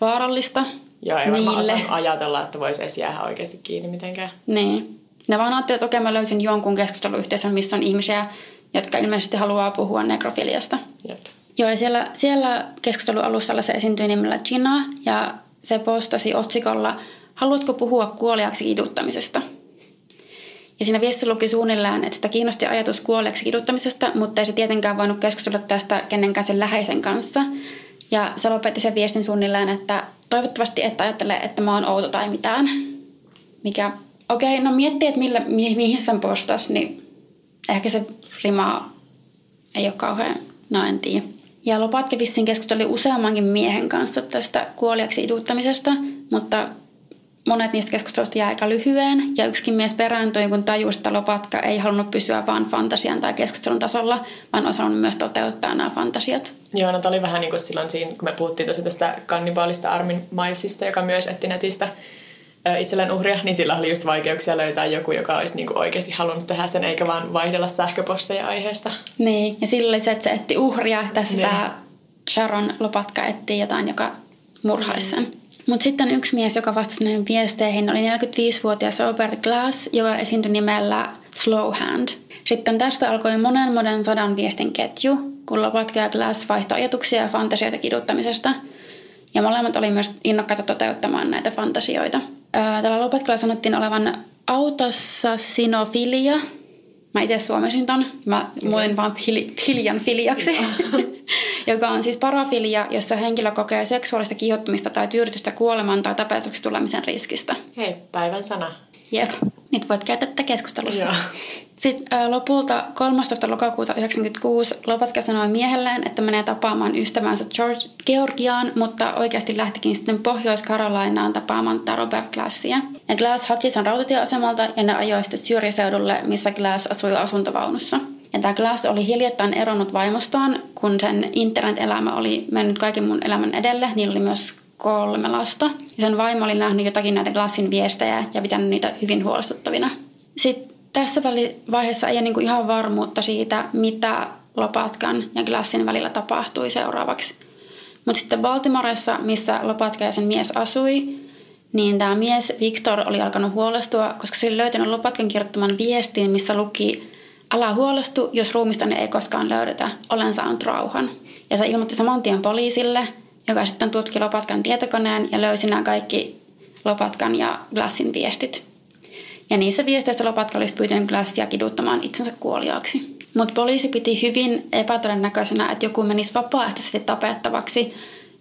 vaarallista Joo, ei varmaan niille. osannut ajatella, että voisi edes jäädä oikeasti kiinni mitenkään. Niin. Ne vaan ajattelivat, että okei mä löysin jonkun keskusteluyhteisön, missä on ihmisiä, jotka ilmeisesti haluaa puhua nekrofiliasta. Jep. Joo, ja siellä, siellä keskustelualustalla se esiintyi nimellä Gina ja se postasi otsikolla Haluatko puhua kuoliaksi kiduttamisesta? Ja siinä viesti luki suunnilleen, että sitä kiinnosti ajatus kuoliaksi kiduttamisesta, mutta ei se tietenkään voinut keskustella tästä kenenkään sen läheisen kanssa. Ja se lopetti sen viestin suunnilleen, että toivottavasti et ajattele, että mä oon outo tai mitään. Mikä, okei, okay, no miettii, että millä, mi, mihin sen postas, niin ehkä se rima ei ole kauhean, no en tiedä. Ja Lopatka vissiin keskusteli useammankin miehen kanssa tästä kuoliaksi iduttamisesta, mutta monet niistä keskusteluista jää aika lyhyen. Ja yksikin mies perääntyi, kun tajusi, että Lopatka ei halunnut pysyä vain fantasian tai keskustelun tasolla, vaan olisi halunnut myös toteuttaa nämä fantasiat. Joo, no oli vähän niin kuin silloin siinä, kun me puhuttiin tästä kannibaalista Armin Milesista, joka myös etti netistä itselleen uhria, niin sillä oli just vaikeuksia löytää joku, joka olisi niinku oikeasti halunnut tehdä sen, eikä vaan vaihdella sähköposteja aiheesta. Niin, ja sillä oli se, että se etti uhria. Tässä niin. tämä Sharon Lopatka etti jotain, joka murhaisi sen. Mm. Mutta sitten yksi mies, joka vastasi näihin viesteihin, oli 45-vuotias Robert Glass, joka esiintyi nimellä Slowhand. Sitten tästä alkoi monen monen sadan viestin ketju, kun Lopatka ja Glass vaihtoi ajatuksia ja fantasioita kiduttamisesta. Ja molemmat oli myös innokkaita toteuttamaan näitä fantasioita. Tällä Lopetkalla sanottiin olevan autossasinofilia. Mä itse suomisin ton. Mä muolin vaan pili, piljan filiaksi. joka on siis parafilia, jossa henkilö kokee seksuaalista kiihottumista tai tyydytystä kuoleman tai tapetuksi tulemisen riskistä. Hei, päivän sana. Jep. Nyt voit käyttää tätä keskustelussa. Joo. Sitten ä, lopulta 13. lokakuuta 1996 Lopatka sanoi miehelleen, että menee tapaamaan ystävänsä George Georgiaan, mutta oikeasti lähtikin sitten Pohjois-Carolinaan tapaamaan Robert Glassia. Ja Glass haki sen rautatieasemalta ja ne ajoi sitten syrjäseudulle, missä Glass asui asuntovaunussa. Ja tämä Glass oli hiljattain eronnut vaimostaan, kun sen internet-elämä oli mennyt kaiken mun elämän edelle. Niillä oli myös kolme lasta. Ja sen vaimo oli nähnyt jotakin näitä Glassin viestejä ja pitänyt niitä hyvin huolestuttavina. Sitten tässä vaiheessa ei ole niin ihan varmuutta siitä, mitä Lopatkan ja Glassin välillä tapahtui seuraavaksi. Mutta sitten Baltimoressa, missä Lopatka ja sen mies asui, niin tämä mies Victor oli alkanut huolestua, koska se oli löytänyt Lopatkan kirjoittaman viestin, missä luki Älä huolestu, jos ruumistani ei koskaan löydetä, olen saanut rauhan. Ja se ilmoitti saman tien poliisille, joka sitten tutki Lopatkan tietokoneen ja löysi nämä kaikki Lopatkan ja Glassin viestit. Ja niissä viesteissä Lopatka olisi pyytänyt Glassia kiduttamaan itsensä kuoliaaksi. Mutta poliisi piti hyvin epätodennäköisenä, että joku menisi vapaaehtoisesti tapettavaksi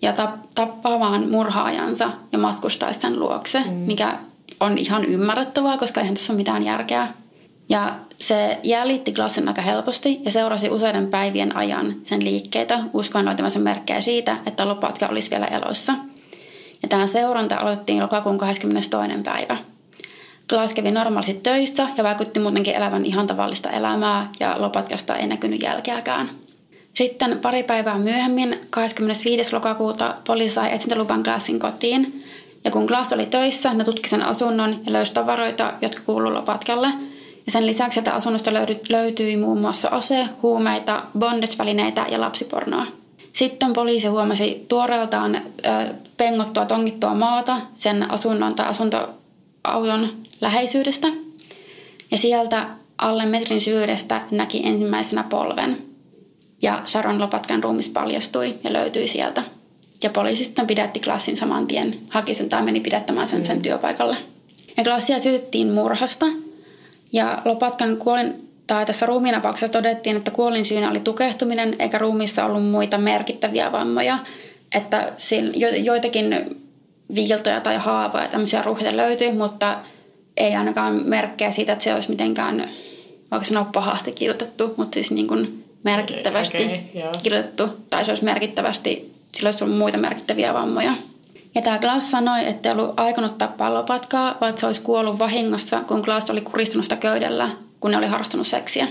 ja tappamaan murhaajansa ja matkustaisi sen luokse, mm. mikä on ihan ymmärrettävää, koska eihän tässä ole mitään järkeä. Ja se jäljitti Glassin aika helposti ja seurasi useiden päivien ajan sen liikkeitä, uskoen löytämänsä merkkejä siitä, että Lopatka olisi vielä elossa. Ja tämä seuranta aloitettiin lokakuun 22. päivä. Glass kävi normaalisti töissä ja vaikutti muutenkin elävän ihan tavallista elämää ja Lopatkasta ei näkynyt jälkeäkään. Sitten pari päivää myöhemmin, 25. lokakuuta, poliisi sai etsintäluvan Glassin kotiin. Ja kun Glass oli töissä, ne tutki sen asunnon ja löysi tavaroita, jotka kuuluivat Lopatkalle. Ja sen lisäksi, että asunnosta löytyi muun muassa ase, huumeita, bondage-välineitä ja lapsipornoa. Sitten poliisi huomasi tuoreeltaan pengottua, tongittua maata sen asunnon tai asuntoauton läheisyydestä. Ja sieltä alle metrin syvyydestä näki ensimmäisenä polven. Ja Sharon Lopatkan ruumis paljastui ja löytyi sieltä. Ja poliisi sitten pidätti Klassin saman tien, haki sen tai meni pidättämään sen mm. sen työpaikalle. Ja Klassia syytettiin murhasta. Ja Lopatkan kuolin, tai tässä ruumiinapauksessa todettiin, että kuolin syynä oli tukehtuminen, eikä ruumissa ollut muita merkittäviä vammoja. Että joitakin viiltoja tai haavoja, tämmöisiä ruuhia löytyi, mutta ei ainakaan merkkejä siitä, että se olisi mitenkään, voiko sanoa pahasti kirjoitettu, mutta siis niin kuin merkittävästi okay, okay, kirjoitettu, tai se olisi merkittävästi, sillä olisi ollut muita merkittäviä vammoja. Ja tämä Glass sanoi, että ei ollut aikonut tappaa lopatkaa, vaan se olisi kuollut vahingossa, kun Glass oli kuristanut sitä köydellä, kun ne oli harrastanut seksiä.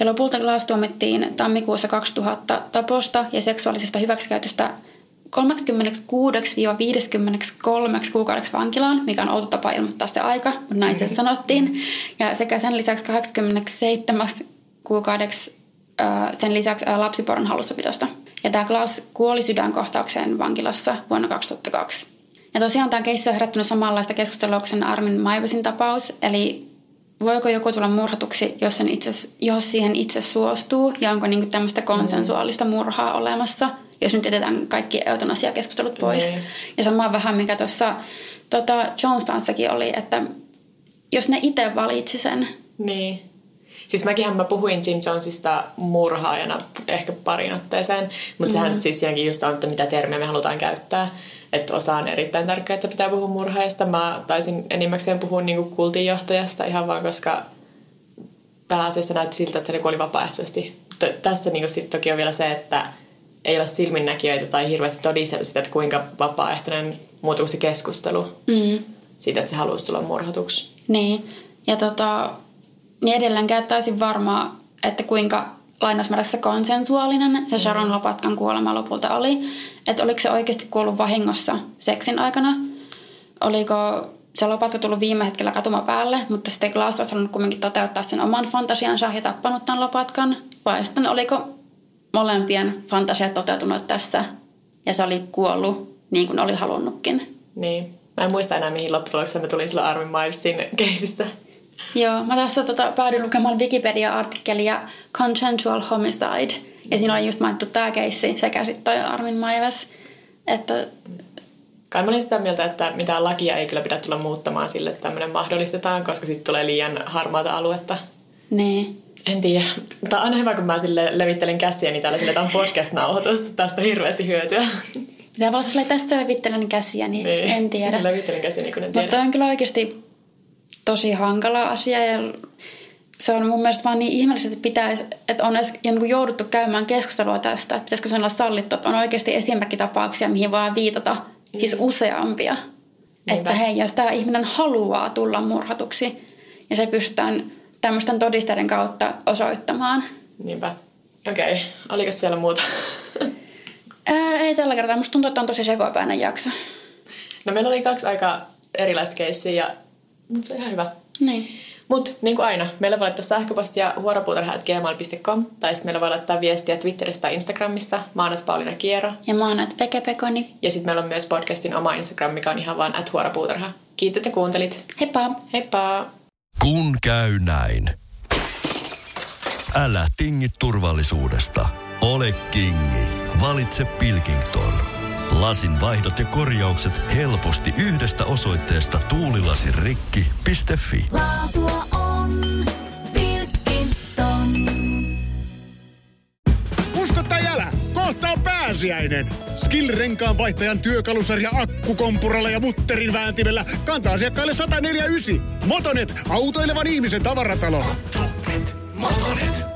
Ja lopulta Glass tuomittiin tammikuussa 2000 taposta ja seksuaalisesta hyväksikäytöstä 36-53 kuukaudeksi vankilaan, mikä on outo tapa ilmoittaa se aika, mutta näin se sanottiin. Ja sekä sen lisäksi 87 kuukaudeksi sen lisäksi lapsiporon hallussapidosta. Ja tämä Glass kuoli sydänkohtaukseen vankilassa vuonna 2002. Ja tosiaan tämä keissi on herättänyt samanlaista keskustelua kuin Armin Maivesin tapaus, eli voiko joku tulla murhatuksi, jos, sen itse, jos siihen itse suostuu, ja onko niinku tämmöistä konsensuaalista murhaa olemassa – jos nyt jätetään kaikki eutanasiakeskustelut pois. Niin. Ja sama vähän, mikä tuossa tota Jonestownssakin oli, että jos ne itse valitsi sen. Niin. Siis mäkin mä puhuin Jim Jonesista murhaajana ehkä parin otteeseen, mutta mm. sehän siis siinäkin just on, että mitä termiä me halutaan käyttää. Että osa on erittäin tärkeää, että pitää puhua murhaajasta. Mä taisin enimmäkseen puhua niinku kultinjohtajasta ihan vaan, koska pääasiassa näytti siltä, että ne kuoli vapaaehtoisesti. T- tässä niinku sitten toki on vielä se, että ei ole silminnäkijöitä tai hirveästi todisteltu sitä, että kuinka vapaaehtoinen muutuu se keskustelu mm. siitä, että se haluaisi tulla murhatuksi. Niin, ja tota, niin edelleenkään täysin varmaa, että kuinka lainausmäärässä konsensuaalinen se Sharon Lopatkan kuolema lopulta oli. Että oliko se oikeasti kuollut vahingossa seksin aikana. Oliko se Lopatka tullut viime hetkellä katumapäälle, mutta sitten Glass olisi halunnut kuitenkin toteuttaa sen oman fantasiansa ja tappanut tämän Lopatkan. Vai sitten oliko molempien fantasiat toteutunut tässä ja se oli kuollut niin kuin oli halunnutkin. Niin. Mä en muista enää, mihin lopputulokseen mä tulin silloin Armin Milesin keisissä. Joo, mä tässä tota, päädyin lukemaan Wikipedia-artikkelia Consensual Homicide. Ja siinä oli just mainittu tämä keissi sekä sitten toi Armin Maives. Että... Kai mä olin sitä mieltä, että mitään lakia ei kyllä pidä tulla muuttamaan sille, että tämmöinen mahdollistetaan, koska sitten tulee liian harmaata aluetta. Niin. En tiedä. Tämä on aina hyvä, kun mä sille levittelin käsiäni täällä sille, että on podcast-nauhoitus. Tästä on hirveästi hyötyä. Pitää olla sille, tästä levittelen käsiä, niin, niin. en tiedä. Levittelin käsiäni, kun en tiedä. Mutta on kyllä oikeasti tosi hankala asia ja se on mun mielestä vaan niin ihmeellistä, että, pitäisi, että on edes jouduttu käymään keskustelua tästä, että pitäisikö se olla sallittu, että on oikeasti esimerkkitapauksia, mihin vaan viitata, mm. siis useampia. Niinpä. Että hei, jos tämä ihminen haluaa tulla murhatuksi ja se pystytään tämmöisten todisteiden kautta osoittamaan. Niinpä. Okei, okay. oliko vielä muuta? Ää, ei tällä kertaa. Musta tuntuu, että on tosi sekopäinen jakso. No meillä oli kaksi aika erilaista keissiä ja mutta se on ihan hyvä. Niin. Mutta niin kuin aina, meillä voi laittaa sähköpostia huoropuutarha.gmail.com tai sitten meillä voi laittaa viestiä Twitterissä tai Instagramissa. Mä oon Pauliina Kiero. Ja mä oon Pekepekoni. Ja sitten meillä on myös podcastin oma Instagram, mikä on ihan vaan at huoropuutarha. Kiitos, että kuuntelit. Heippa! Heippa! Kun käy näin. Älä tingi turvallisuudesta. Ole kingi. Valitse Pilkington. Lasin vaihdot ja korjaukset helposti yhdestä osoitteesta tuulilasirikki.fi. Laatua on Pilkington. Usko tai älä, kohta on pääsiäinen. Skill-renkaan vaihtajan työkalusarja akkukompuralla ja mutterin vääntimellä kantaa asiakkaille 149. Motonet, autoilevan ihmisen tavaratalo. Motonet.